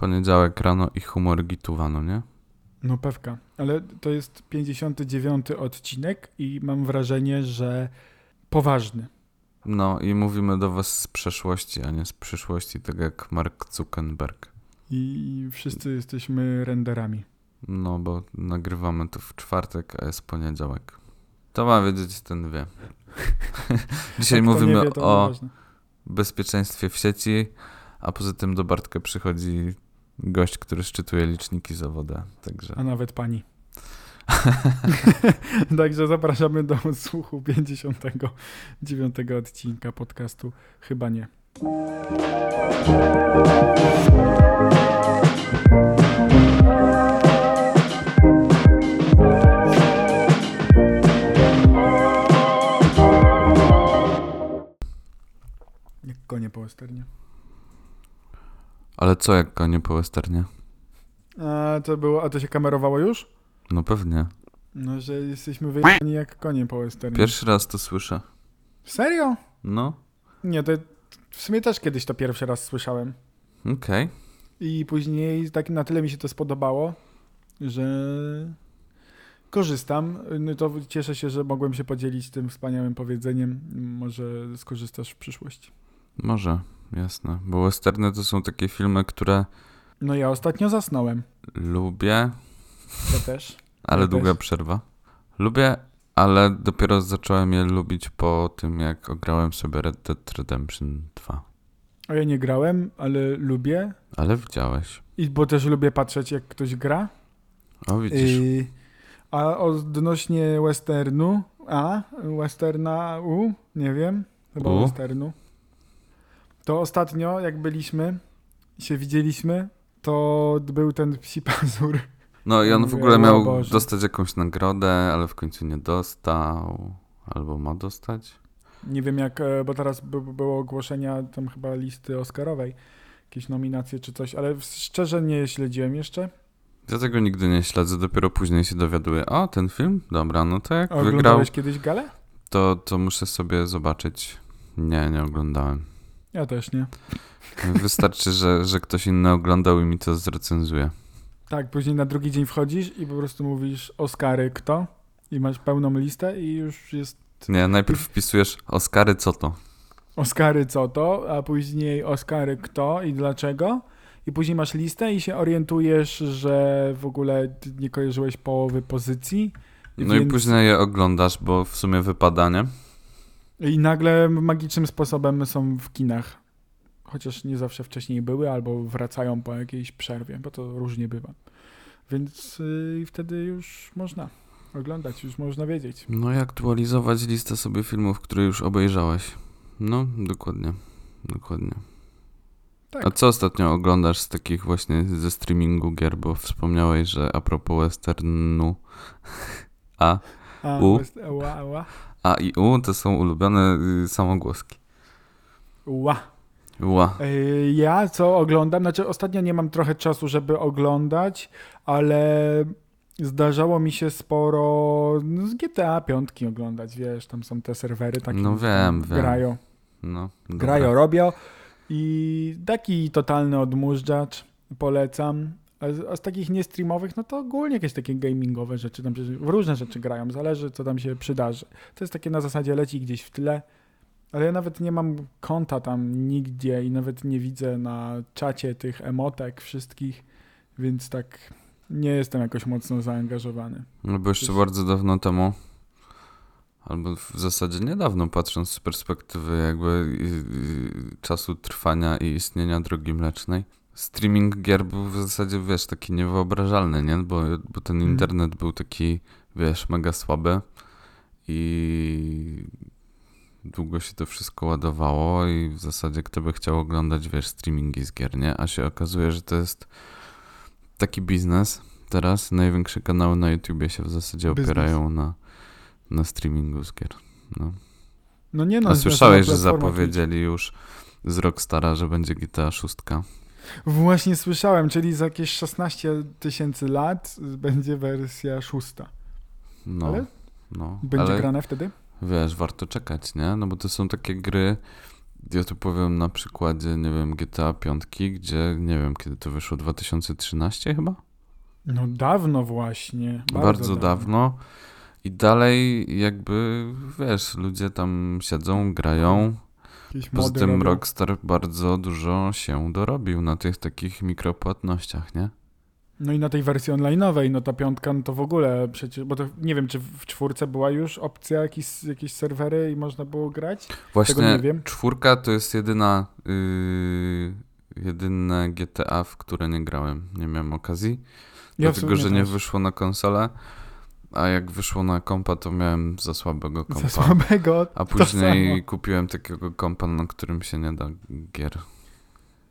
Poniedziałek rano i humor gituwano, nie? No pewka, ale to jest 59 odcinek i mam wrażenie, że poważny. No i mówimy do was z przeszłości, a nie z przyszłości, tak jak Mark Zuckerberg. I wszyscy jesteśmy renderami. No, bo nagrywamy to w czwartek, a jest poniedziałek. To ma wiedzieć ten wie. Dzisiaj mówimy wie, o bezpieczeństwie w sieci, a poza tym do Bartka przychodzi gość, który szczytuje liczniki za wodę. Także A nawet pani. Także zapraszamy do słuchu 59 odcinka podcastu. Chyba nie. Jak konie po westernie. Ale co jak konie po westernie? A to było, a to się kamerowało już? No pewnie. No, że jesteśmy wyjechani jak konie po westernie. Pierwszy raz to słyszę. Serio? No, Nie, to w sumie też kiedyś to pierwszy raz słyszałem. okej. I później tak na tyle mi się to spodobało, że korzystam. No to cieszę się, że mogłem się podzielić tym wspaniałym powiedzeniem. Może skorzystasz w przyszłości. Może, jasne. Bo westerny to są takie filmy, które No ja ostatnio zasnąłem. lubię, To też. ale Ja długa też. przerwa. Lubię, ale dopiero zacząłem je lubić po tym, jak ograłem sobie Red Dead Redemption 2. A ja nie grałem, ale lubię. Ale widziałeś. I bo też lubię patrzeć, jak ktoś gra. O, widzisz. Yy, a odnośnie westernu, a westerna u, nie wiem, chyba U? westernu. To ostatnio, jak byliśmy, się widzieliśmy, to był ten psi pazur. No i on w ogóle miał Boże. dostać jakąś nagrodę, ale w końcu nie dostał. Albo ma dostać? Nie wiem jak, e, bo teraz by, było ogłoszenia tam chyba listy Oscarowej, jakieś nominacje czy coś, ale szczerze nie śledziłem jeszcze. Ja tego nigdy nie śledzę, dopiero później się dowiaduję. O, ten film? Dobra, no to jak A wygrał, Oglądałeś kiedyś galę? to, to muszę sobie zobaczyć. Nie, nie oglądałem. Ja też nie. Wystarczy, że, że ktoś inny oglądał i mi to zrecenzuje. Tak, później na drugi dzień wchodzisz i po prostu mówisz Oscary kto? I masz pełną listę i już jest Nie, najpierw wpisujesz Oscary, co to? Oscary co to, a później Oscary kto i dlaczego. I później masz listę i się orientujesz, że w ogóle nie kojarzyłeś połowy pozycji. No i więc- później je oglądasz, bo w sumie wypada, nie? I nagle magicznym sposobem są w kinach. Chociaż nie zawsze wcześniej były, albo wracają po jakiejś przerwie, bo to różnie bywa. Więc yy, wtedy już można oglądać, już można wiedzieć. No i aktualizować listę sobie filmów, które już obejrzałeś. No, dokładnie. Dokładnie. Tak. A co ostatnio oglądasz z takich właśnie ze streamingu gier, bo wspomniałeś, że a propos westernu A, A, U? west- A i U to są ulubione y, samogłoski. ła. Ła. Yy, Ja co oglądam, znaczy ostatnio nie mam trochę czasu, żeby oglądać, ale zdarzało mi się sporo no, z GTA 5 oglądać, wiesz, tam są te serwery takie. No wiem, wiem. Grają, No, grają, robią i taki totalny odmurzacz polecam. A z, a z takich niestreamowych, no to ogólnie jakieś takie gamingowe rzeczy, tam różne rzeczy grają, zależy co tam się przydarzy. To jest takie na zasadzie leci gdzieś w tle, ale ja nawet nie mam konta tam nigdzie i nawet nie widzę na czacie tych emotek wszystkich, więc tak nie jestem jakoś mocno zaangażowany. No bo jeszcze bardzo dawno temu, albo w zasadzie niedawno, patrząc z perspektywy jakby y, y, czasu trwania i istnienia drogi mlecznej, streaming gier był w zasadzie, wiesz, taki niewyobrażalny, nie? Bo, bo ten Mhm. internet był taki, wiesz, mega słaby i długo się to wszystko ładowało i w zasadzie kto by chciał oglądać, wiesz, streamingi z gier, nie? A się okazuje, że to jest taki biznes. Teraz największe kanały na YouTubie się w zasadzie Biznes. opierają na, na streamingu z gier. No. No nie no, A słyszałeś, że zapowiedzieli już z Rockstara, że będzie GTA 6? Właśnie słyszałem, czyli za jakieś 16 tysięcy lat będzie wersja szósta. No, Ale no. Będzie ale grane wtedy? wiesz, warto czekać, nie? No bo to są takie gry, Ja tu powiem na przykładzie, nie wiem, GTA 5, gdzie, nie wiem, kiedy to wyszło, 2013 chyba? No dawno właśnie. Bardzo, Bardzo, dawno. I dalej jakby, wiesz, ludzie tam siedzą, grają. Poza tym robią. Rockstar bardzo dużo się dorobił na tych takich mikropłatnościach, nie? No i na tej wersji online'owej, no ta piątka, no to w ogóle przecież, bo to nie wiem, czy w czwórce była już opcja, jakieś, jakieś serwery i można było grać? Tego Właśnie nie wiem. czwórka to jest jedyna, yy, jedyne GTA, w które nie grałem. Nie miałem okazji. Ja dlatego, że nie też. wyszło na konsolę. A jak wyszło na kompa, to miałem za słabego kompa. Za słabego. A później kupiłem takiego kompa, na którym się nie da gier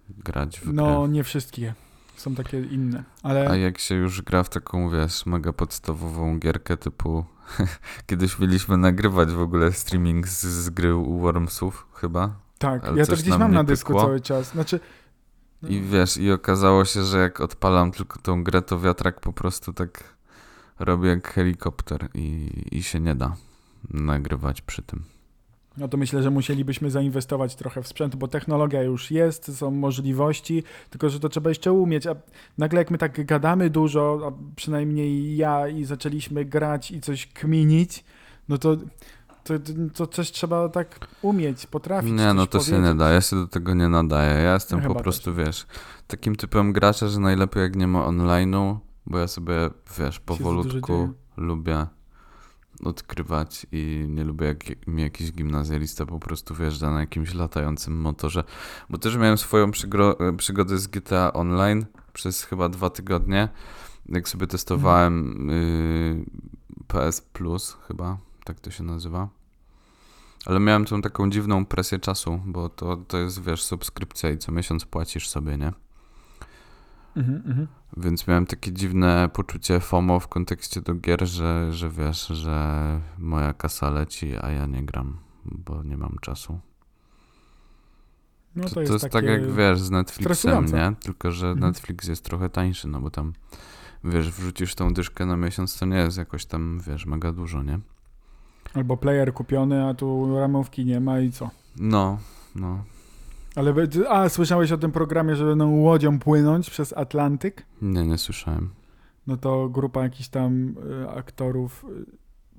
grać w No grę. nie wszystkie. Są takie inne. Ale A jak się już gra w taką, wiesz, mega podstawową gierkę typu... Kiedyś mieliśmy nagrywać w ogóle streaming z, z gry Wormsów chyba. tak, ale ja to gdzieś mam na dysku pykło. cały czas. Znaczy. no, I wiesz, i okazało się, że jak odpalam tylko tą grę, to wiatrak po prostu tak robi jak helikopter i, i się nie da nagrywać przy tym. No to myślę, że musielibyśmy zainwestować trochę w sprzęt, bo technologia już jest, są możliwości, tylko że to trzeba jeszcze umieć. A nagle jak my tak gadamy dużo, a przynajmniej ja i zaczęliśmy grać i coś kminić, no to, to, to coś trzeba tak umieć, potrafić. Nie, no to się powiedzieć. nie da, ja się do tego nie nadaję. Ja jestem Ja po prostu, wiesz, takim typem gracza, że najlepiej jak nie ma online'u, bo ja sobie, wiesz, powolutku lubię odkrywać i nie lubię jak mi jakiś gimnazjalista po prostu wjeżdża na jakimś latającym motorze. Bo też miałem swoją przygro- przygodę z GTA Online przez chyba dwa tygodnie, jak sobie testowałem y, PS Plus chyba, tak to się nazywa. Ale miałem tą taką dziwną presję czasu, bo to, to jest, wiesz, subskrypcja i co miesiąc płacisz sobie, nie? Mhm, mhm. Więc miałem takie dziwne poczucie FOMO w kontekście do gier, że, że wiesz, że moja kasa leci, a ja nie gram, bo nie mam czasu. No To, to, to jest, jest, takie... tak jak wiesz z Netflixem, nie? Tylko, że Mhm. Netflix jest trochę tańszy, no bo tam wiesz, wrzucisz tą dyszkę na miesiąc, to nie jest jakoś tam, wiesz, mega dużo, nie? Albo player kupiony, a tu ramówki nie ma i co? No, no. Ale, a, słyszałeś o tym programie, że będą łodzią płynąć przez Atlantyk? Nie, nie słyszałem. No to grupa jakichś tam y, aktorów, y,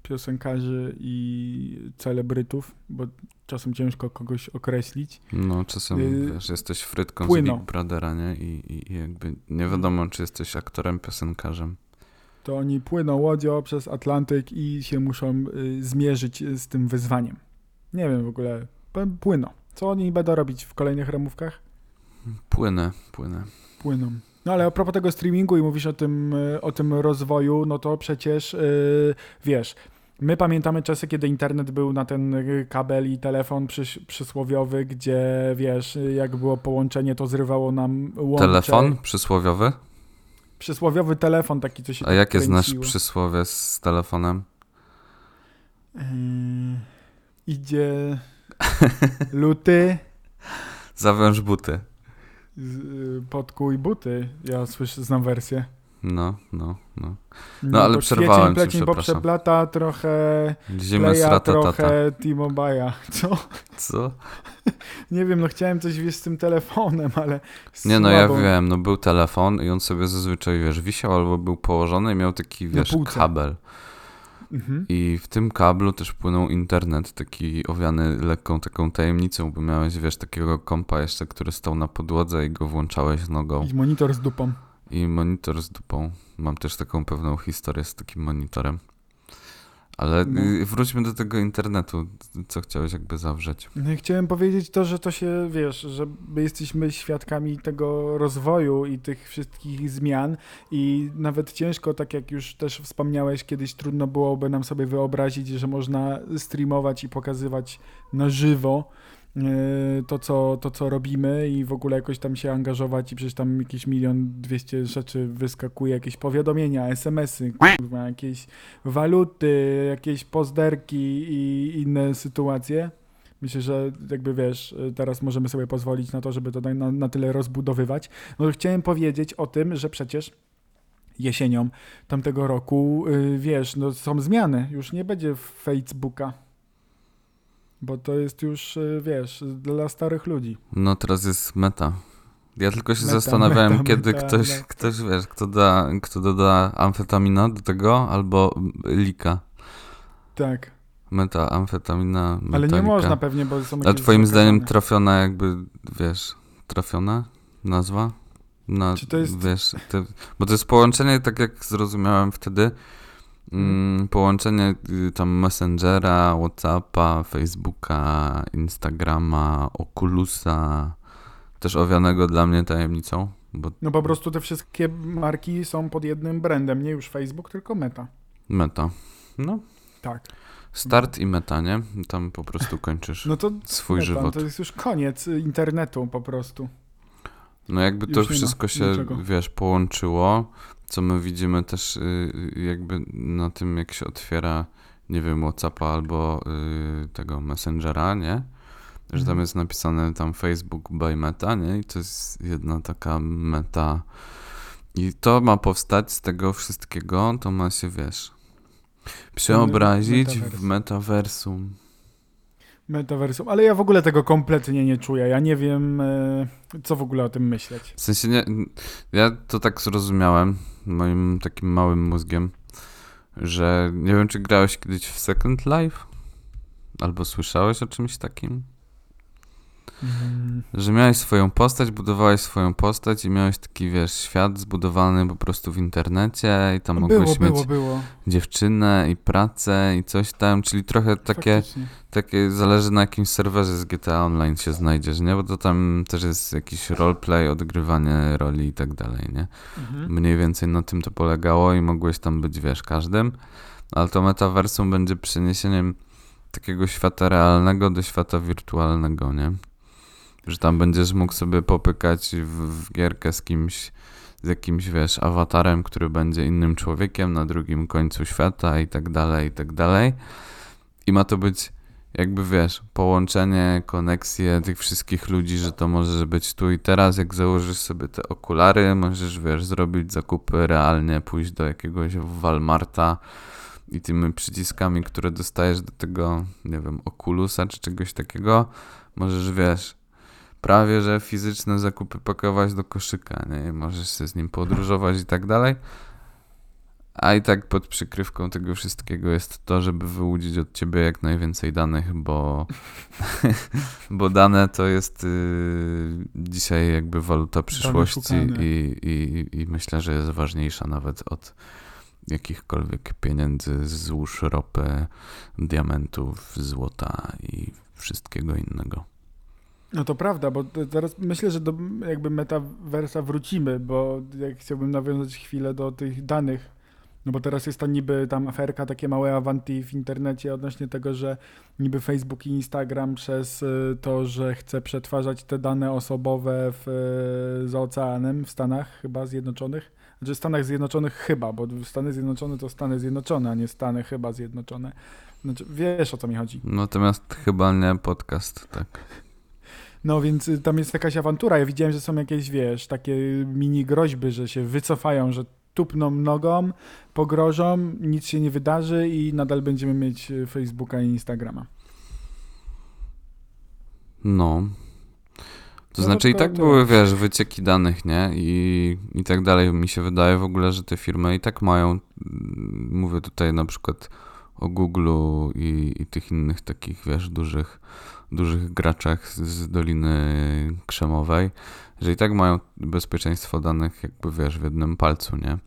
piosenkarzy i celebrytów, bo czasem ciężko kogoś określić. No, czasem, Yy, wiesz, jesteś frytką płyną. z Big Brothera, nie? I, i, I jakby nie wiadomo, czy jesteś aktorem, piosenkarzem. To oni płyną łodzią przez Atlantyk i się muszą y, zmierzyć z tym wyzwaniem. Nie wiem w ogóle, płyną. Co oni będą robić w kolejnych ramówkach? Płynę, płynę. Płyną. No ale a propos tego streamingu i mówisz o tym, y, o tym rozwoju, no to przecież y, wiesz, my pamiętamy czasy, kiedy internet był na ten y, kabel i telefon przyś, przysłowiowy, gdzie wiesz, jak było połączenie, to zrywało nam łącze. Telefon przysłowiowy? Przysłowiowy telefon taki, co się A tak jakie znasz przysłowie z telefonem? Yy, idzie luty, Zawęż buty. y, podkuj buty. Ja słyszę, znam wersję. No, no, no. No, ale to przerwałem kwiecień, ci, plecień, przepraszam. poprzeplata, trochę Zimy Playa, trochę T-Mobile'a. Co? Co? Nie wiem, no chciałem coś wieść z tym telefonem, ale Nie no, ja wiem, no był telefon i on sobie zazwyczaj, wiesz, wisiał albo był położony i miał taki, wiesz, kabel. Mhm. I w tym kablu też płynął internet, taki owiany lekką taką tajemnicą, bo miałeś, wiesz, takiego kompa jeszcze, który stał na podłodze i go włączałeś nogą. I monitor z dupą. I monitor z dupą. Mam też taką pewną historię z takim monitorem. Ale No. y, wróćmy do tego internetu. Co chciałeś jakby zawrzeć? No chciałem powiedzieć to, że to się, wiesz, że my jesteśmy świadkami tego rozwoju i tych wszystkich zmian i nawet ciężko, tak jak już też wspomniałeś, kiedyś trudno byłoby nam sobie wyobrazić, że można streamować i pokazywać na żywo to co, to, co robimy i w ogóle jakoś tam się angażować i przecież tam jakieś milion dwieście rzeczy wyskakuje, jakieś powiadomienia, SMS-y, kurwa, jakieś waluty, jakieś pozderki i inne sytuacje. Myślę, że jakby wiesz, teraz możemy sobie pozwolić na to, żeby to na, na tyle rozbudowywać. No chciałem powiedzieć o tym, że przecież jesienią tamtego roku, yy, wiesz, no są zmiany. Już nie będzie Facebooka. Bo to jest już, y, wiesz, dla starych ludzi. No teraz jest meta. Ja tylko się Meta, zastanawiałem, meta, kiedy meta, ktoś, meta. ktoś, wiesz, kto, da, kto doda amfetamina do tego, albo lika. Tak, Meta, amfetamina, ale nie metalika. można pewnie, bo są A jakieś twoim zdaniem trafiona jakby, wiesz, trafiona nazwa? Na, Czy to jest- Wiesz, te, bo to jest połączenie, tak jak zrozumiałem wtedy, połączenie y, tam Messengera, Whatsappa, Facebooka, Instagrama, Oculusa, też owianego dla mnie tajemnicą, bo No po prostu te wszystkie marki są pod jednym brandem, nie już Facebook, tylko Meta. meta. No, Tak. start i meta, nie? Tam po prostu kończysz No to swój Meta, żywot. to jest już koniec internetu po prostu. No jakby to wszystko się, niczego. wiesz, połączyło, co my widzimy też y, y, jakby na tym, jak się otwiera, nie wiem, Whatsappa albo y, tego Messengera, nie? Że tam Mhm. jest napisane tam Facebook by Meta, nie? I to jest jedna taka meta. I to ma powstać z tego wszystkiego, to ma się, wiesz, przeobrazić w metavers. metaversum. Metaversum, ale ja w ogóle tego kompletnie nie czuję. Ja nie wiem, e, co w ogóle o tym myśleć. W sensie nie, ja to tak zrozumiałem moim takim małym mózgiem, że nie wiem, czy grałeś kiedyś w Second Life? Albo słyszałeś o czymś takim? Mm, Że miałeś swoją postać, budowałeś swoją postać i miałeś taki, wiesz, świat zbudowany po prostu w internecie i tam Było, mogłeś było, mieć było. dziewczynę i pracę i coś tam, czyli trochę takie, Faktycznie. takie zależy na jakimś serwerze z GTA Online się znajdziesz, nie? Bo to tam też jest jakiś roleplay, odgrywanie roli i tak dalej, nie? Mhm. Mniej więcej na tym to polegało i mogłeś tam być, wiesz, każdym, ale to metaversum będzie przeniesieniem takiego świata realnego do świata wirtualnego, nie? Że tam będziesz mógł sobie popykać w, w gierkę z kimś, z jakimś, wiesz, awatarem, który będzie innym człowiekiem na drugim końcu świata i tak dalej, i tak dalej. I ma to być jakby, wiesz, połączenie, koneksje tych wszystkich ludzi, że to może być tu i teraz, jak założysz sobie te okulary, możesz, wiesz, zrobić zakupy realnie, pójść do jakiegoś Walmarta i tymi przyciskami, które dostajesz do tego, nie wiem, okulusa czy czegoś takiego, możesz, wiesz, prawie, że fizyczne zakupy pakować do koszyka, nie? Możesz sobie z nim podróżować i tak dalej. A i tak pod przykrywką tego wszystkiego jest to, żeby wyłudzić od ciebie jak najwięcej danych, bo, bo dane to jest y, dzisiaj jakby waluta przyszłości i, i, i myślę, że jest ważniejsza nawet od jakichkolwiek pieniędzy, złóż ropy, diamentów, złota i wszystkiego innego. No to prawda, bo te- teraz myślę, że do jakby metaversa wrócimy, bo jak chciałbym nawiązać chwilę do tych danych, no bo teraz jest ta niby tam aferka, takie małe awanti w internecie odnośnie tego, że niby Facebook i Instagram przez y, to, że chce przetwarzać te dane osobowe w, y, za oceanem w Stanach chyba Zjednoczonych, znaczy Stanach Zjednoczonych chyba, bo Stany Zjednoczone to Stany Zjednoczone, a nie Stany chyba Zjednoczone. Znaczy, wiesz o co mi chodzi. Natomiast chyba nie podcast, tak. No więc y, tam jest jakaś awantura. Ja widziałem, że są jakieś, wiesz, takie mini groźby, że się wycofają, że tupną nogą, pogrożą, nic się nie wydarzy i nadal będziemy mieć y, Facebooka i Instagrama. No. To No znaczy i to- tak to- były, wiesz, wycieki danych, nie? I, I tak dalej. Mi się wydaje w ogóle, że te firmy i tak mają, mm, mówię tutaj na przykład o Google'u i, i tych innych takich, wiesz, dużych, dużych graczach z, z Doliny Krzemowej, że i tak mają bezpieczeństwo danych jakby, wiesz, w jednym palcu, nie?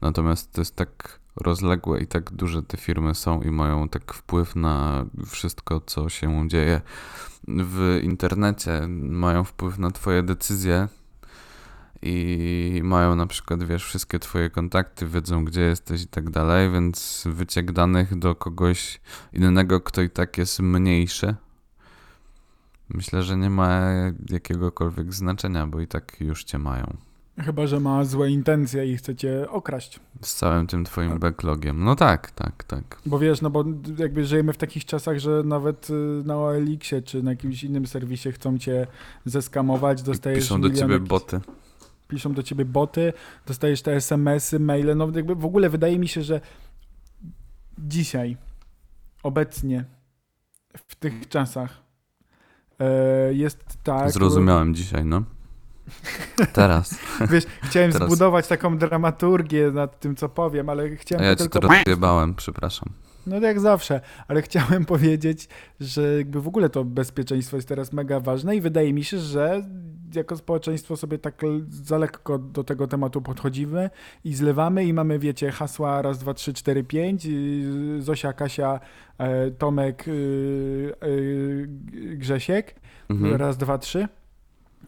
Natomiast to jest tak rozległe i tak duże te firmy są i mają tak wpływ na wszystko, co się dzieje w internecie, mają wpływ na twoje decyzje i mają na przykład, wiesz, wszystkie twoje kontakty, wiedzą gdzie jesteś i tak dalej, więc wyciek danych do kogoś innego, kto i tak jest mniejszy, myślę, że nie ma jakiegokolwiek znaczenia, bo i tak już cię mają. Chyba, że ma złe intencje i chce cię okraść. Z całym tym twoim Tak. backlogiem. No tak, tak, tak. Bo wiesz, no bo jakby żyjemy w takich czasach, że nawet y, na OLX-ie czy na jakimś innym serwisie chcą cię zeskamować, dostajesz Piszą do ciebie jakichś- boty. Piszą do ciebie boty, dostajesz te SMS-y, maile, no jakby w ogóle wydaje mi się, że dzisiaj, obecnie w tych czasach e, jest tak. Zrozumiałem dzisiaj, no. Teraz. Wiesz, chciałem Teraz- zbudować taką dramaturgię nad tym, co powiem, ale A chciałem ja to ci tylko... teraz jebałem, przepraszam. No jak zawsze, ale chciałem powiedzieć, że jakby w ogóle to bezpieczeństwo jest teraz mega ważne i wydaje mi się, że jako społeczeństwo sobie tak za lekko do tego tematu podchodzimy i zlewamy i mamy, wiecie, hasła raz, dwa, trzy, cztery, pięć, yy, Zosia, Kasia, e, Tomek, yy, yy, Grzesiek, Mhm. raz, dwa, trzy.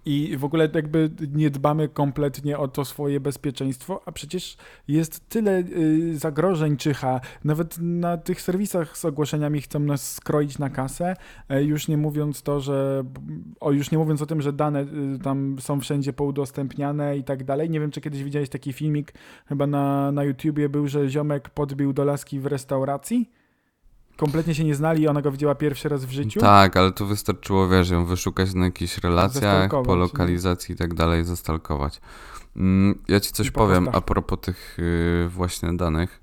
I w ogóle jakby nie dbamy kompletnie o to swoje bezpieczeństwo, a przecież jest tyle y, zagrożeń czyha. Nawet na tych serwisach z ogłoszeniami chcą nas skroić na kasę, e, już nie mówiąc to, że o, już nie mówiąc o tym, że dane y, tam są wszędzie poudostępniane i tak dalej. Nie wiem, czy kiedyś widziałeś taki filmik, chyba na, na YouTubie był, że ziomek podbił do laski w restauracji. Kompletnie się nie znali i ona go widziała pierwszy raz w życiu. Tak, ale tu wystarczyło, wiesz, ją wyszukać na jakichś relacjach, po nie? lokalizacji i tak dalej, zastalkować. Mm, Ja ci coś powiem a propos tych y, właśnie danych.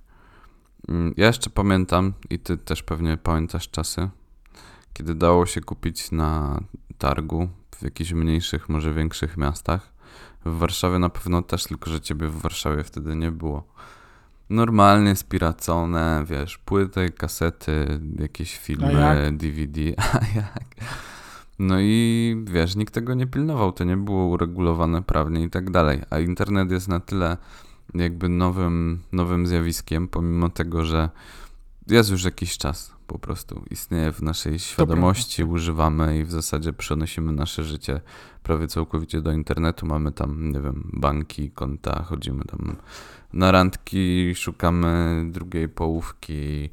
Mm, Ja jeszcze pamiętam, i ty też pewnie pamiętasz czasy, kiedy dało się kupić na targu w jakichś mniejszych, może większych miastach. W Warszawie na pewno też, tylko że ciebie w Warszawie wtedy nie było. Normalnie spiracone, wiesz, płyty, kasety, jakieś filmy, jak? DVD, a jak? No i wiesz, nikt tego nie pilnował, to nie było uregulowane prawnie i tak dalej. A internet jest na tyle jakby nowym, nowym zjawiskiem, pomimo tego, że jest już jakiś czas po prostu. Istnieje w naszej świadomości, używamy i w zasadzie przenosimy nasze życie prawie całkowicie do internetu. Mamy tam, nie wiem, banki, konta, chodzimy tam na randki, szukamy drugiej połówki,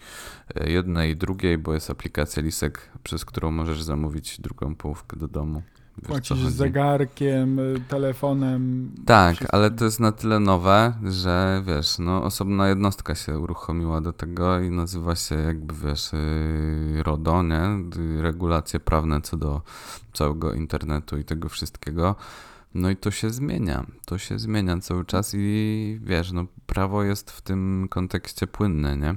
e, jednej, drugiej, bo jest aplikacja Lisek, przez którą możesz zamówić drugą połówkę do domu. Płacisz zegarkiem, y, telefonem. Tak, wszystkim. ale to jest na tyle nowe, że wiesz, no osobna jednostka się uruchomiła do tego i nazywa się jakby wiesz yy, RODO, nie? Y, Regulacje prawne co do całego internetu i tego wszystkiego. No i to się zmienia, to się zmienia cały czas i wiesz, no prawo jest w tym kontekście płynne, nie?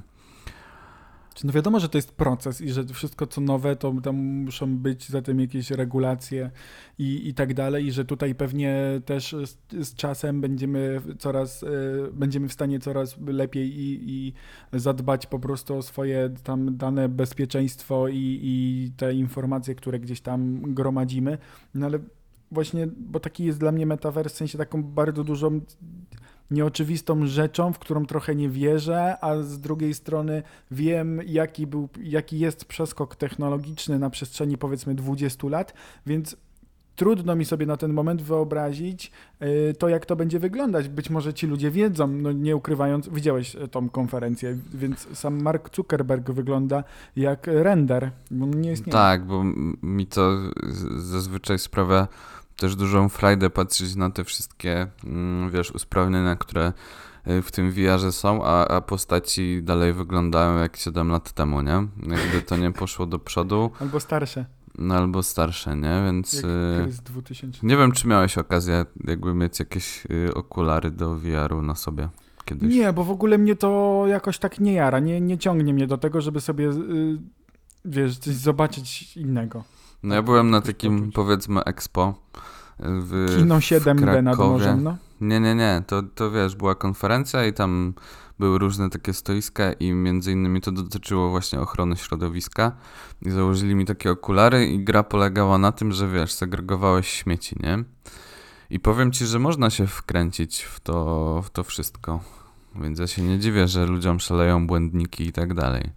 No wiadomo, że to jest proces i że wszystko co nowe, to tam muszą być za tym jakieś regulacje i, i tak dalej, i że tutaj pewnie też z, z czasem będziemy coraz, y, będziemy w stanie coraz lepiej i, i zadbać po prostu o swoje tam dane bezpieczeństwo i, i te informacje, które gdzieś tam gromadzimy. No ale właśnie, bo taki jest dla mnie metavers w sensie taką bardzo dużą nieoczywistą rzeczą, w którą trochę nie wierzę, a z drugiej strony wiem, jaki, był, jaki jest przeskok technologiczny na przestrzeni powiedzmy 20 lat, więc trudno mi sobie na ten moment wyobrazić y, to, jak to będzie wyglądać. Być może ci ludzie wiedzą, no nie ukrywając, widziałeś e, tą konferencję, więc sam Mark Zuckerberg wygląda jak render, nie istnieje. Tak, bo mi to zazwyczaj sprawia też dużą frajdę patrzeć na te wszystkie, mm, wiesz, usprawnienia, które y, w tym VR-ze są, a, a postaci dalej wyglądają jak 7 lat temu, nie? Jakby to nie poszło do przodu, Albo starsze, no albo starsze, nie? Więc jak y, Krys 2000. nie wiem, czy miałeś okazję jakby mieć jakieś y, okulary do VR-u na sobie kiedyś. Nie, bo w ogóle mnie to jakoś tak nie jara, nie, nie ciągnie mnie do tego, żeby sobie, wiesz, coś zobaczyć innego. No ja byłem na takim, powiedzmy, expo y, w Kino w 7D nad morzem, no. Nie, nie, nie, to, to wiesz, była konferencja i tam były różne takie stoiska i między innymi to dotyczyło właśnie ochrony środowiska i założyli mi takie okulary i gra polegała na tym, że wiesz, segregowałeś śmieci, nie? I powiem ci, że można się wkręcić w to, w to wszystko. Więc ja się nie dziwię, że ludziom szaleją błędniki i tak dalej.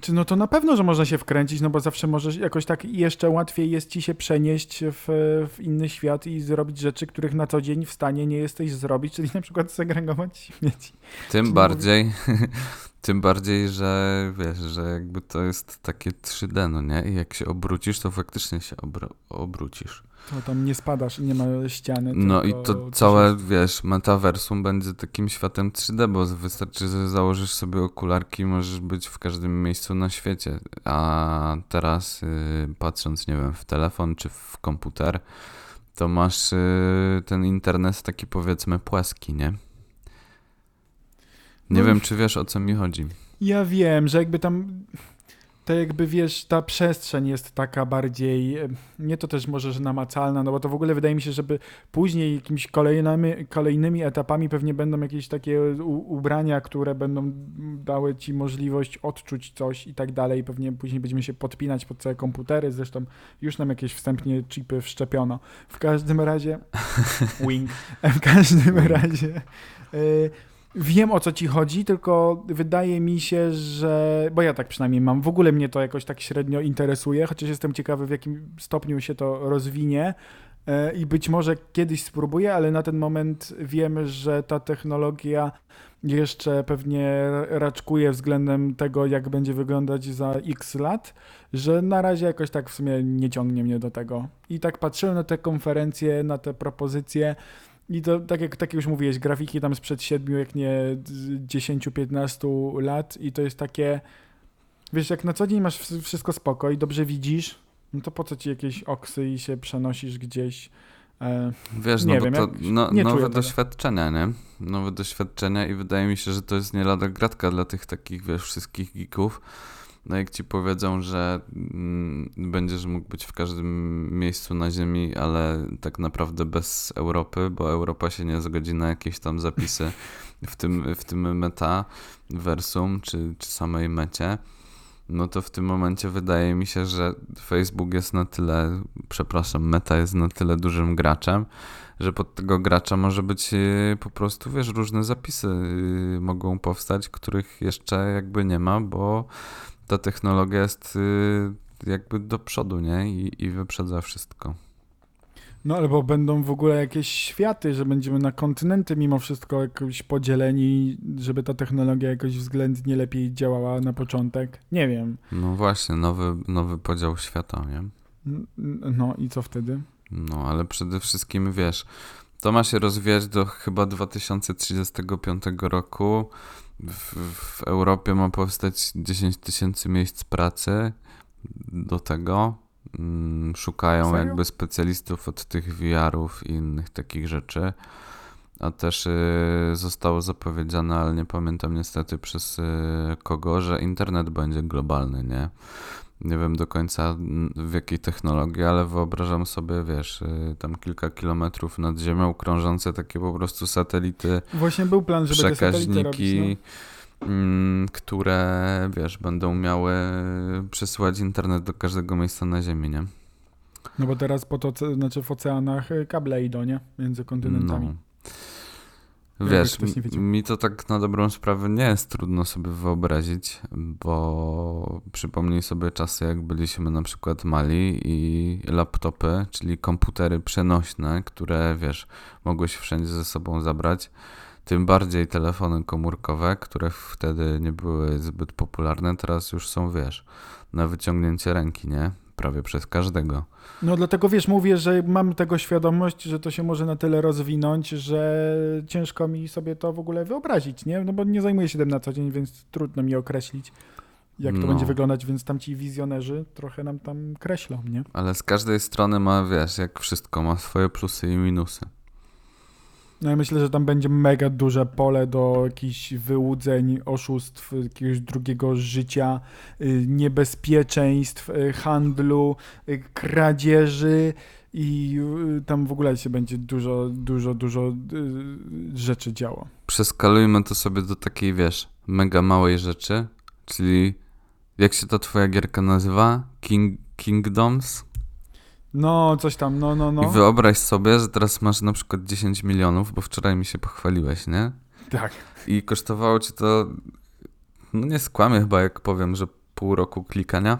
Czy no to na pewno, że można się wkręcić, no bo zawsze możesz jakoś tak jeszcze łatwiej jest ci się przenieść w, w inny świat i zrobić rzeczy, których na co dzień w stanie nie jesteś zrobić, czyli na przykład segregować śmieci. Tym bardziej, tym bardziej, że wiesz, że jakby to jest takie 3D, no nie? I jak się obrócisz, to faktycznie się obro- obrócisz. To tam nie spadasz i nie ma ściany. No i to całe, wiesz, metaversum będzie takim światem 3D, bo wystarczy, że założysz sobie okularki i możesz być w każdym miejscu na świecie. A teraz, y, patrząc, nie wiem, w telefon czy w komputer, to masz y, ten internet taki powiedzmy płaski, nie? Nie No wiem, w- czy wiesz o co mi chodzi. Ja wiem, że jakby tam to jakby wiesz, ta przestrzeń jest taka bardziej, nie to też może, że namacalna, no bo to w ogóle wydaje mi się, żeby później jakimiś kolejnymi, kolejnymi etapami pewnie będą jakieś takie u, ubrania, które będą dały ci możliwość odczuć coś i tak dalej. Pewnie później będziemy się podpinać pod całe komputery, zresztą już nam jakieś wstępnie chipy wszczepiono. W każdym razie, wing, w każdym razie... y, Wiem o co ci chodzi, tylko wydaje mi się, że. Bo ja tak przynajmniej mam. W ogóle mnie to jakoś tak średnio interesuje, chociaż jestem ciekawy, w jakim stopniu się to rozwinie. E, I być może kiedyś spróbuję, ale na ten moment wiem, że ta technologia jeszcze pewnie raczkuje względem tego, jak będzie wyglądać za x lat, że na razie jakoś tak w sumie nie ciągnie mnie do tego. I tak patrzyłem na te konferencje, na te propozycje. I to tak jak, tak jak już mówiłeś, grafiki tam sprzed 7, jak nie 10-15 lat i to jest takie, wiesz, jak na co dzień masz wszystko spoko i dobrze widzisz, no to po co ci jakieś oksy i się przenosisz gdzieś? E, Wiesz, nie no wiem, bo to jak- no, nie nowe tego. doświadczenia, nie? Nowe doświadczenia i wydaje mi się, że to jest nie lada gratka dla tych takich, wiesz, wszystkich geeków. No jak ci powiedzą, że mm, będziesz mógł być w każdym miejscu na Ziemi, ale tak naprawdę bez Europy, bo Europa się nie zgodzi na jakieś tam zapisy w tym, w tym meta versum, czy, czy samej mecie, no to w tym momencie wydaje mi się, że Facebook jest na tyle, przepraszam, meta jest na tyle dużym graczem, że pod tego gracza może być yy, po prostu, wiesz, różne zapisy yy, mogą powstać, których jeszcze jakby nie ma, bo ta technologia jest yy, jakby do przodu, nie? I, i wyprzedza wszystko. no albo będą w ogóle jakieś światy, że będziemy na kontynenty mimo wszystko jakoś podzieleni, żeby ta technologia jakoś względnie lepiej działała na początek. Nie wiem. No właśnie, nowy, nowy podział świata, nie? No i co wtedy? No, ale przede wszystkim wiesz, to ma się rozwijać do chyba 2035 roku. W, w Europie ma powstać 10 tysięcy miejsc pracy do tego. Mm, Szukają Serio? jakby specjalistów od tych VR-ów i innych takich rzeczy. A też y, zostało zapowiedziane, ale nie pamiętam niestety przez y, kogo, że internet będzie globalny, nie? Nie wiem do końca w jakiej technologii, ale wyobrażam sobie, wiesz, y, tam kilka kilometrów nad ziemią krążące takie po prostu satelity, Właśnie był plan, żeby te satelity robić. przekaźniki, mm, które, wiesz, będą miały przesyłać internet do każdego miejsca na ziemi, nie? No. no bo teraz po to, znaczy w oceanach y, kable idą, nie? Między kontynentami. No. Wiesz, mi to tak na dobrą sprawę nie jest trudno sobie wyobrazić, bo przypomnij sobie czasy, jak byliśmy na przykład mali i laptopy, czyli komputery przenośne, które, wiesz, mogłeś wszędzie ze sobą zabrać. Tym bardziej telefony komórkowe, które wtedy nie były zbyt popularne, teraz już są, wiesz, na wyciągnięcie ręki, nie? Prawie przez każdego. No dlatego wiesz, mówię, że mam tego świadomość, że to się może na tyle rozwinąć, że ciężko mi sobie to w ogóle wyobrazić, nie? No bo nie zajmuję się tym na co dzień, więc trudno mi określić, jak to No. będzie wyglądać, więc tamci wizjonerzy trochę nam tam kreślą, nie? Ale z każdej strony ma, wiesz, jak wszystko, ma swoje plusy i minusy. No ja myślę, że tam będzie mega duże pole do jakichś wyłudzeń, oszustw, jakiegoś drugiego życia, y, niebezpieczeństw, y, handlu, y, kradzieży i tam w ogóle się będzie dużo, dużo, dużo rzeczy działo. przeskalujmy to sobie do takiej, wiesz, mega małej rzeczy, czyli jak się ta twoja gierka nazywa? King, Kingdoms? No, coś tam, no, no, I no. wyobraź sobie, że teraz masz na przykład 10 milionów, bo wczoraj mi się pochwaliłeś, nie? Tak. I kosztowało ci to, no nie skłamię chyba, jak powiem, że pół roku klikania.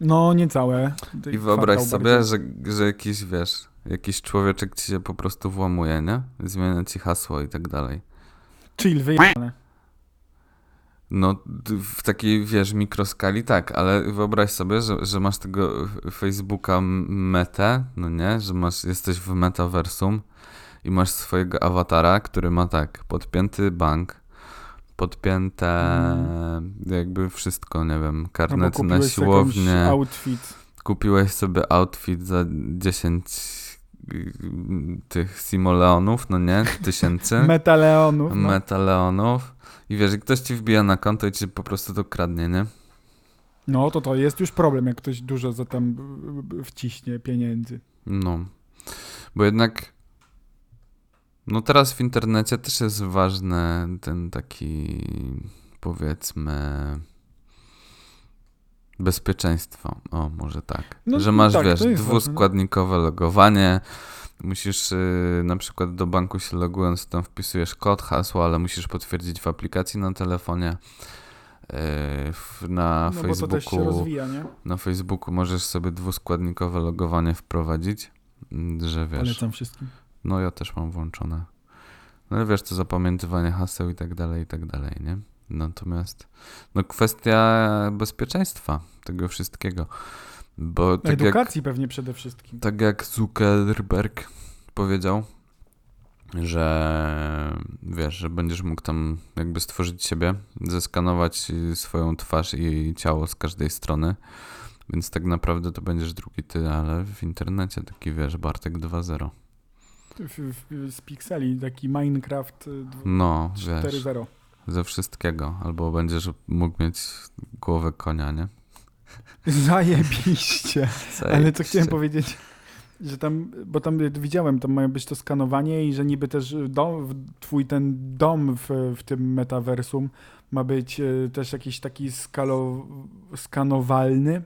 No, niecałe. I wyobraź sobie, bardziej. że, że jakiś, wiesz, jakiś człowieczek ci się po prostu włamuje, nie? Zmienia ci hasło i tak dalej. Chill, wyjebane. No, w takiej, wiesz, mikroskali tak, ale wyobraź sobie, że, że masz tego Facebooka metę, no nie, że masz, jesteś w metaversum i masz swojego awatara, który ma tak, podpięty bank, podpięte jakby wszystko, nie wiem, karnet na siłownię, outfit. kupiłeś sobie outfit za 10 y, tych simoleonów, no nie, tysięcy. Metaleonów. No. Metaleonów. I wiesz, i ktoś ci wbija na konto i ci po prostu to kradnie, nie? No to to jest już problem, jak ktoś dużo za tam wciśnie pieniędzy. No, bo jednak no teraz w internecie też jest ważny ten taki powiedzmy bezpieczeństwo. O, może tak. No, że masz, tak, wiesz, dwuskładnikowe logowanie. Musisz yy, na przykład do banku się logując, tam wpisujesz kod, hasło, ale musisz potwierdzić w aplikacji na telefonie. Yy, w, na No Facebooku rozwija, nie? na Facebooku możesz sobie dwuskładnikowe logowanie wprowadzić, mm, że wiesz. Polecam wszystkim. No ja też mam włączone. No ale wiesz, to zapamiętywanie haseł i tak dalej, i tak dalej, nie? Natomiast no kwestia bezpieczeństwa tego wszystkiego. Bo tak jak, Edukacji pewnie przede wszystkim. tak jak Zuckerberg powiedział, że wiesz, że będziesz mógł tam jakby stworzyć siebie, zeskanować swoją twarz i ciało z każdej strony. Więc tak naprawdę to będziesz drugi ty, ale w internecie taki wiesz, Bartek 2.0. W, w, z pikseli, taki Minecraft y, dwu- No, wiesz, 4.0. ze wszystkiego. Albo będziesz mógł mieć głowę konia, nie? Zajebiście. Ale co Zajebiście. chciałem powiedzieć, że tam, bo tam widziałem, tam mają być to skanowanie i że niby też dom, twój ten dom w, w tym metaversum ma być e, też jakiś taki skalo, skanowalny.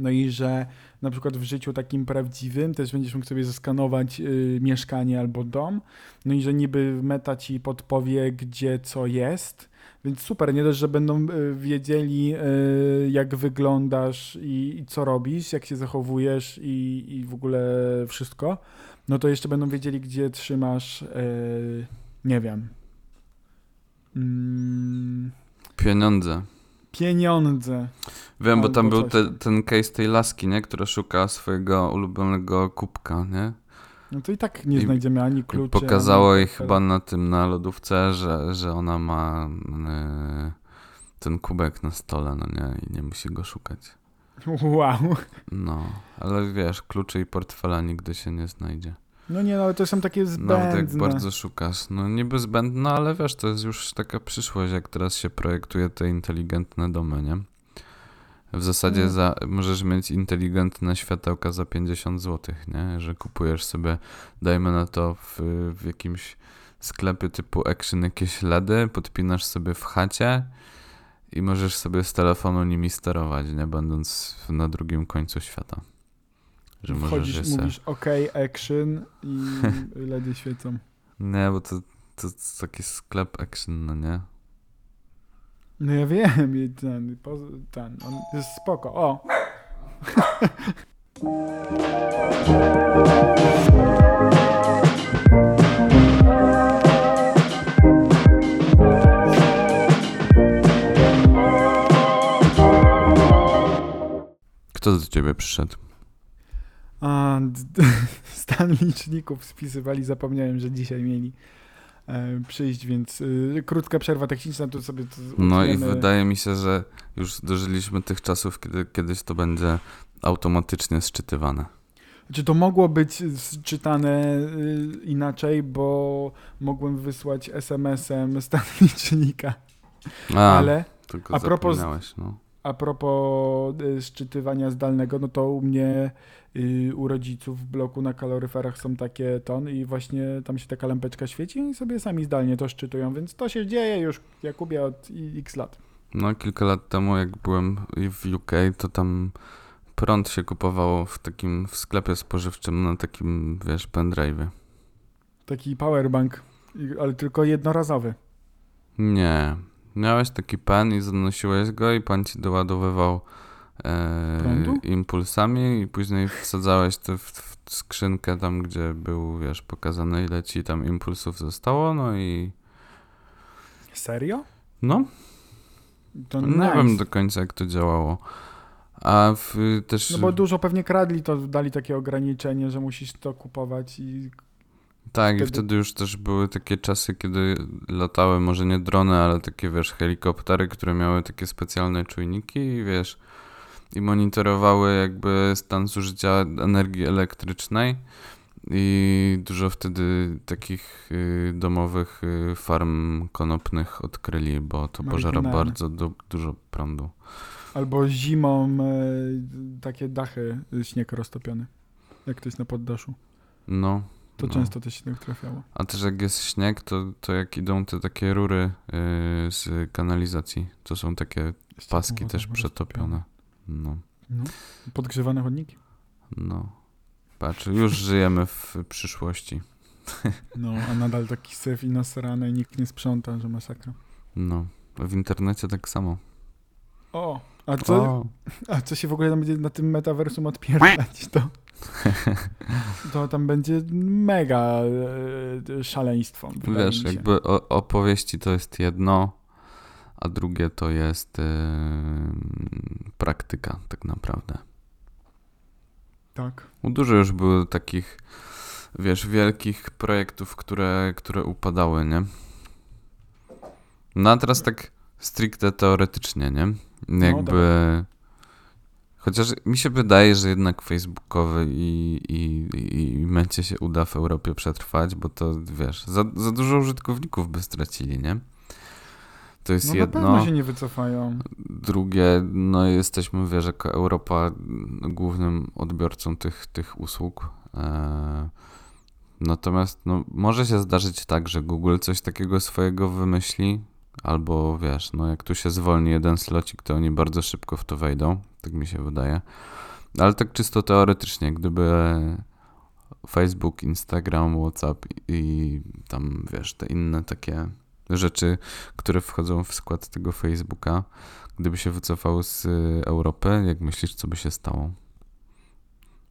No i że na przykład w życiu takim prawdziwym też będziesz mógł sobie zeskanować y, mieszkanie albo dom. No i że niby meta ci podpowie, gdzie co jest. Więc super, nie dość, że będą y, wiedzieli, y, jak wyglądasz i, i co robisz, jak się zachowujesz i, i w ogóle wszystko, no to jeszcze będą wiedzieli, gdzie trzymasz, y, nie wiem, mm, Pieniądze. Pieniądze. Wiem, bo tam był te, ten case tej laski, nie? Która szuka swojego ulubionego kubka, nie? No to i tak nie I- znajdziemy ani kluczy. pokazało ani jej chyba na tym, na lodówce, że, że ona ma e, ten kubek na stole, no nie? I nie musi go szukać. Wow. No, ale wiesz, kluczy i portfela nigdy się nie znajdzie. No nie, no ale to są takie Nawet jak zbędne. bardzo szukasz. No niby zbędne, ale wiesz, to jest już taka przyszłość, jak teraz się projektuje te inteligentne domy, nie? W zasadzie No. za, możesz mieć inteligentne światełka za 50 zł, nie? Że kupujesz sobie, dajmy na to w, w jakimś sklepie typu Action jakieś LEDy, podpinasz sobie w chacie i możesz sobie z telefonu nimi sterować, nie? Będąc na drugim końcu świata. Że możesz Wchodzisz, se... mówisz OK, action i LEDy świecą. Nie, bo to, to jest taki sklep Action, no nie? No ja wiem, ten, ten, on jest spoko. O! Kto do ciebie przyszedł? A, stan liczników spisywali, zapomniałem, że dzisiaj mieli e, przyjść, więc y, krótka przerwa techniczna, to sobie to No i wydaje mi się, że już dożyliśmy tych czasów, kiedy kiedyś to będzie automatycznie sczytywane. Czy to mogło być czytane y, inaczej, bo mogłem wysłać SMS-em stan licznika, A, ale a propos- no. A propos szczytywania zdalnego, no to u mnie y, u rodziców w bloku na kaloryferach są takie ton i właśnie tam się taka lampeczka świeci i sobie sami zdalnie to szczytują, więc to się dzieje już Jakubie od x lat. No kilka lat temu, jak byłem w UK, to tam prąd się kupowało w takim w sklepie spożywczym na takim, wiesz, pendrive'ie. Taki powerbank, ale tylko jednorazowy. Nie. Miałeś taki pen i zanosiłeś go i pan ci doładowywał e, impulsami i później wsadzałeś to w, w skrzynkę tam, gdzie był, wiesz, pokazane ile ci tam impulsów zostało, no i Serio? no, To nie nice. wiem do końca jak to działało. A w, też No bo dużo pewnie kradli, to dali takie ograniczenie, że musisz to kupować i tak, i wtedy- wtedy już też były takie czasy, kiedy latały może nie drony, ale takie, wiesz, helikoptery, które miały takie specjalne czujniki i wiesz, i monitorowały jakby stan zużycia energii elektrycznej i dużo wtedy takich y, domowych y, farm konopnych odkryli, bo to pożera bardzo du- dużo prądu. Albo zimą e, takie dachy, y, śnieg roztopiony. Jak to jest na poddaszu. No. To no. często też śnieg trafiało. A też jak jest śnieg, to, to jak idą te takie rury yy, z kanalizacji, to są takie paski też przetopione. No, No. Podgrzewane chodniki. no. Patrz, już żyjemy w przyszłości. No, a nadal taki syf i nasrane i nikt nie sprząta, że masakra. No. W internecie tak samo. O, a co, a co się w ogóle tam będzie na tym metaversum odpierdać, to, to tam będzie mega e, szaleństwo. wydaje wiesz, jakby opowieści to jest jedno, a drugie to jest yy, praktyka tak naprawdę. Tak. Dużo już było takich, wiesz, wielkich projektów, które, które upadały, nie? No a teraz tak stricte teoretycznie, nie? Jakby... Chociaż mi się wydaje, że jednak facebookowy i, i, i, i mecie się uda w Europie przetrwać, bo to, wiesz, za, za dużo użytkowników by stracili, nie? To jest No na jedno. pewno się nie wycofają. Drugie, no jesteśmy, wiesz, jako Europa głównym odbiorcą tych, tych usług. E, natomiast no, może się zdarzyć tak, że Google coś takiego swojego wymyśli, albo wiesz, no jak tu się zwolni jeden slocik, to oni bardzo szybko w to wejdą, tak mi się wydaje. Ale tak czysto teoretycznie, gdyby Facebook, Instagram, WhatsApp i, tam, wiesz, te inne takie rzeczy, które wchodzą w skład tego Facebooka, gdyby się wycofały z Europy, jak myślisz, co by się stało?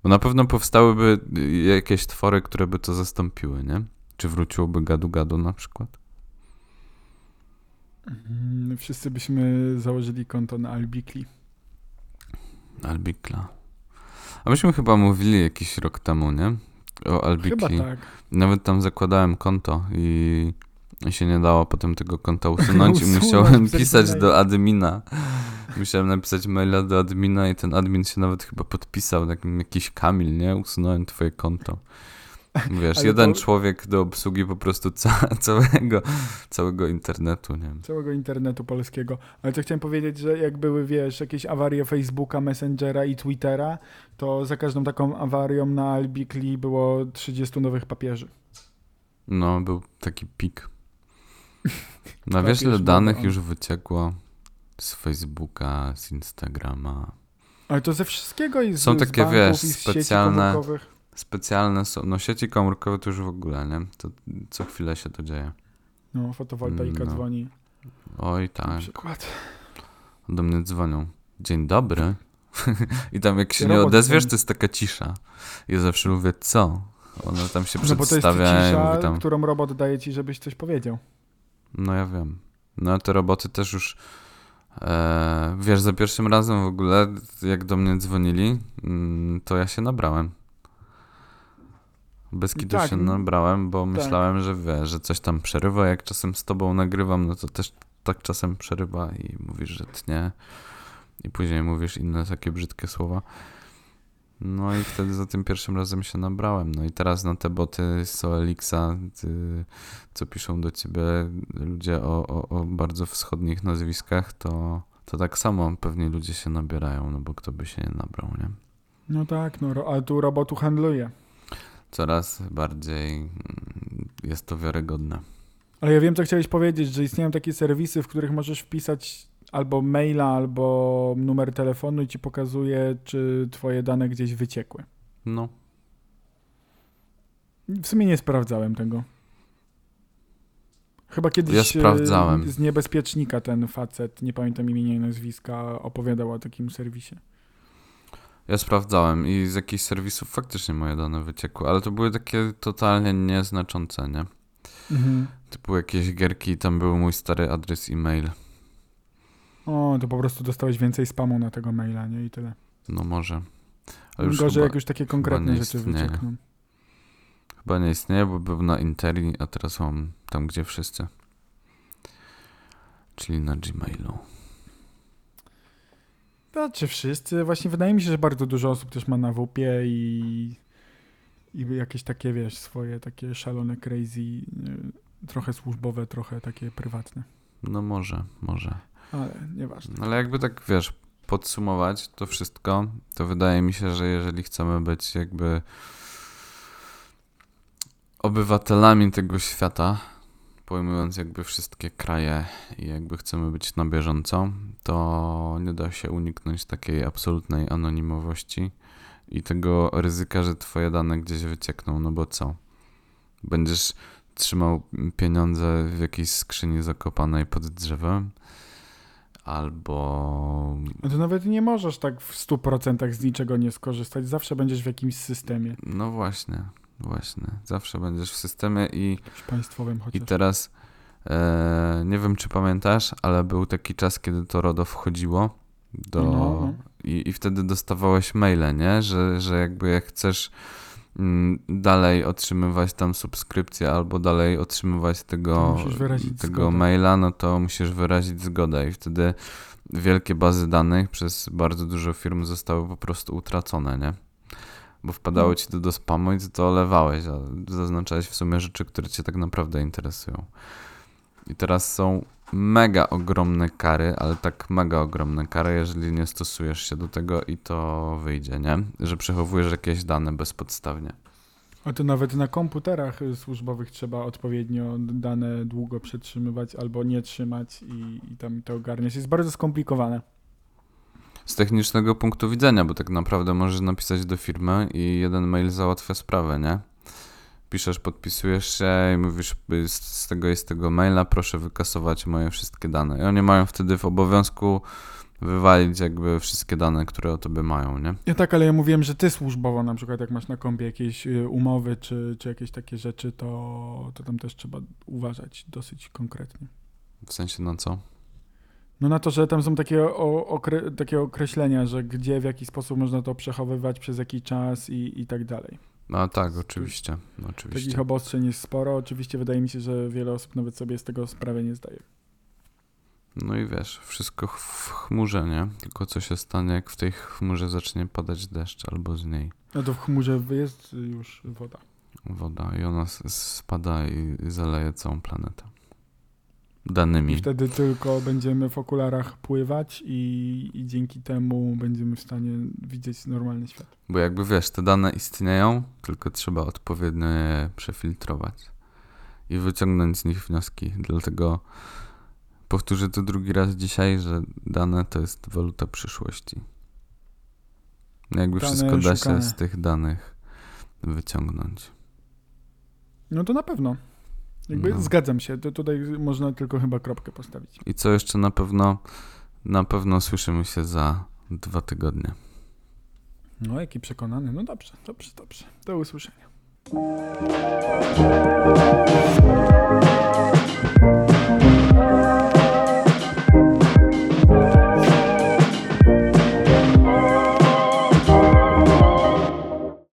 Bo na pewno powstałyby jakieś twory, które by to zastąpiły, nie? Czy wróciłoby gadu-gadu na przykład? Mm, Wszyscy byśmy założyli konto na Albikli. Albikla. A myśmy chyba mówili jakiś rok temu, nie? O Albikli. Chyba tak. Nawet tam zakładałem konto i się nie dało potem tego konta usunąć i musiałem pisać do admina. Musiałem napisać maila do admina i ten admin się nawet chyba podpisał, takim jakiś Kamil, nie? Usunąłem twoje konto. Wiesz, Ale jeden to- człowiek do obsługi po prostu ca całego, całego internetu, nie wiem. Całego internetu polskiego. Ale to chciałem powiedzieć, że jak były, wiesz, jakieś awarie Facebooka, Messengera i Twittera, to za każdą taką awarią na Albikli było 30 nowych papieży. No, był taki pik. No Papież wiesz, ile danych on. już wyciekło z Facebooka, z Instagrama. Ale to ze wszystkiego i z, Są z takie, banków, wiesz, i z specjalne- sieci komórkowych. Specjalne są, no sieci komórkowe to już w ogóle, nie? To co chwilę się to dzieje. No, fotowoltaika No. dzwoni. Oj, Na tak, przykład. do mnie dzwonią. Dzień dobry. I tam jak się I nie robot odezwiesz, to jest taka cisza. Ja zawsze mówię, co? One tam się No bo to jest przedstawia i cisza, mówi tam, którą robot daje ci, żebyś coś powiedział. no ja wiem. No te roboty też już, e, wiesz, za pierwszym razem w ogóle, jak do mnie dzwonili, mm, to ja się nabrałem. Bez kitu Tak, się nabrałem, bo myślałem, że wiesz, że coś tam przerywa. Jak czasem z tobą nagrywam, no to też tak czasem przerywa i mówisz, że tnie. I później mówisz inne takie brzydkie słowa. No i wtedy za tym pierwszym razem się nabrałem. No i teraz na te boty z OLX-a, ty, co piszą do ciebie ludzie o, o, o bardzo wschodnich nazwiskach, to, to tak samo pewnie ludzie się nabierają, no bo kto by się nie nabrał, nie? No tak, no, ro- a tu robotu handluje. Coraz bardziej mm, jest to wiarygodne. Ale ja wiem, co chciałeś powiedzieć, że istnieją takie serwisy, w których możesz wpisać albo maila, albo numer telefonu i ci pokazuje, czy twoje dane gdzieś wyciekły. No, W sumie nie sprawdzałem tego. Chyba kiedyś Ja e, sprawdzałem. z niebezpiecznika ten facet, nie pamiętam imienia i nazwiska, opowiadał o takim serwisie. Ja sprawdzałem i z jakichś serwisów faktycznie moje dane wyciekły, ale to były takie totalnie nieznaczące, nie? Mhm. Typu jakieś gierki i tam był mój stary adres e-mail. O, to po prostu dostałeś więcej spamu na tego maila, nie? I tyle. No może. Ale już Gorzej, chyba, jak już takie konkretne rzeczy wyciekną. chyba nie istnieje, bo był na Interi, a teraz mam tam, gdzie wszyscy. Czyli na Gmailu. To czy wszyscy? Właśnie wydaje mi się, że bardzo dużo osób też ma na WP i, i jakieś takie, wiesz, swoje takie szalone, crazy, y, trochę służbowe, trochę takie prywatne. No może, może. Ale nieważne. Ale jakby tak, wiesz, podsumować to wszystko, to wydaje mi się, że jeżeli chcemy być jakby obywatelami tego świata, pojmując jakby wszystkie kraje i jakby chcemy być na bieżąco, to nie da się uniknąć takiej absolutnej anonimowości i tego ryzyka, że twoje dane gdzieś wyciekną, no bo co? Będziesz trzymał pieniądze w jakiejś skrzyni zakopanej pod drzewem, albo No to nawet nie możesz tak w 100% z niczego nie skorzystać. Zawsze będziesz w jakimś systemie. no właśnie, właśnie, zawsze będziesz w systemie i państwowym I chociaż. teraz e, nie wiem, czy pamiętasz, ale był taki czas, kiedy to RODO wchodziło do. No, no. I, I wtedy dostawałeś maile, nie? Że, że jakby jak chcesz mm, dalej otrzymywać tam subskrypcję albo dalej otrzymywać tego, tego zgodę. maila, no to musisz wyrazić zgodę. I wtedy wielkie bazy danych przez bardzo dużo firm zostały po prostu utracone, nie? Bo wpadało No. ci to do spamu i to olewałeś, a zaznaczałeś w sumie rzeczy, które cię tak naprawdę interesują. I teraz są mega ogromne kary, ale tak mega ogromne kary, jeżeli nie stosujesz się do tego i to wyjdzie, nie? Że przechowujesz jakieś dane bezpodstawnie. A to nawet na komputerach służbowych trzeba odpowiednio dane długo przetrzymywać albo nie trzymać i, i tam to ogarniać. Jest bardzo skomplikowane. Z technicznego punktu widzenia, bo tak naprawdę możesz napisać do firmy i jeden mail załatwia sprawę, nie? Piszesz, podpisujesz się i mówisz, y, z, tego jest tego maila, proszę wykasować moje wszystkie dane. I oni mają wtedy w obowiązku wywalić jakby wszystkie dane, które o tobie mają, nie? Ja tak, ale ja mówiłem, że ty służbowo na przykład jak masz na kompie jakieś y, umowy czy, czy jakieś takie rzeczy, to, to tam też trzeba uważać dosyć konkretnie. W sensie na co? No na to, że tam są takie, o, okre, takie określenia, że gdzie, w jaki sposób można to przechowywać, przez jaki czas i, i tak dalej. No tak, oczywiście, no, Takich oczywiście. obostrzeń jest sporo. Oczywiście wydaje mi się, że wiele osób nawet sobie z tego sprawy nie zdaje. No i wiesz, wszystko w chmurze, nie? Tylko co się stanie, jak w tej chmurze zacznie padać deszcz albo z niej No to w chmurze jest już woda. woda i ona spada i zaleje całą planetę. I Danymi. wtedy tylko będziemy w okularach pływać i, i dzięki temu będziemy w stanie widzieć normalny świat. Bo jakby wiesz, te dane istnieją, tylko trzeba odpowiednio je przefiltrować i wyciągnąć z nich wnioski. Dlatego powtórzę to drugi raz dzisiaj, że dane to jest waluta przyszłości. Jakby Dane wszystko da się z tych danych wyciągnąć. No to na pewno. Jakby No. zgadzam się. To tutaj można tylko chyba kropkę postawić. I co jeszcze na pewno, na pewno słyszymy się za dwa tygodnie. No, jaki przekonany. No dobrze, dobrze, dobrze. Do usłyszenia.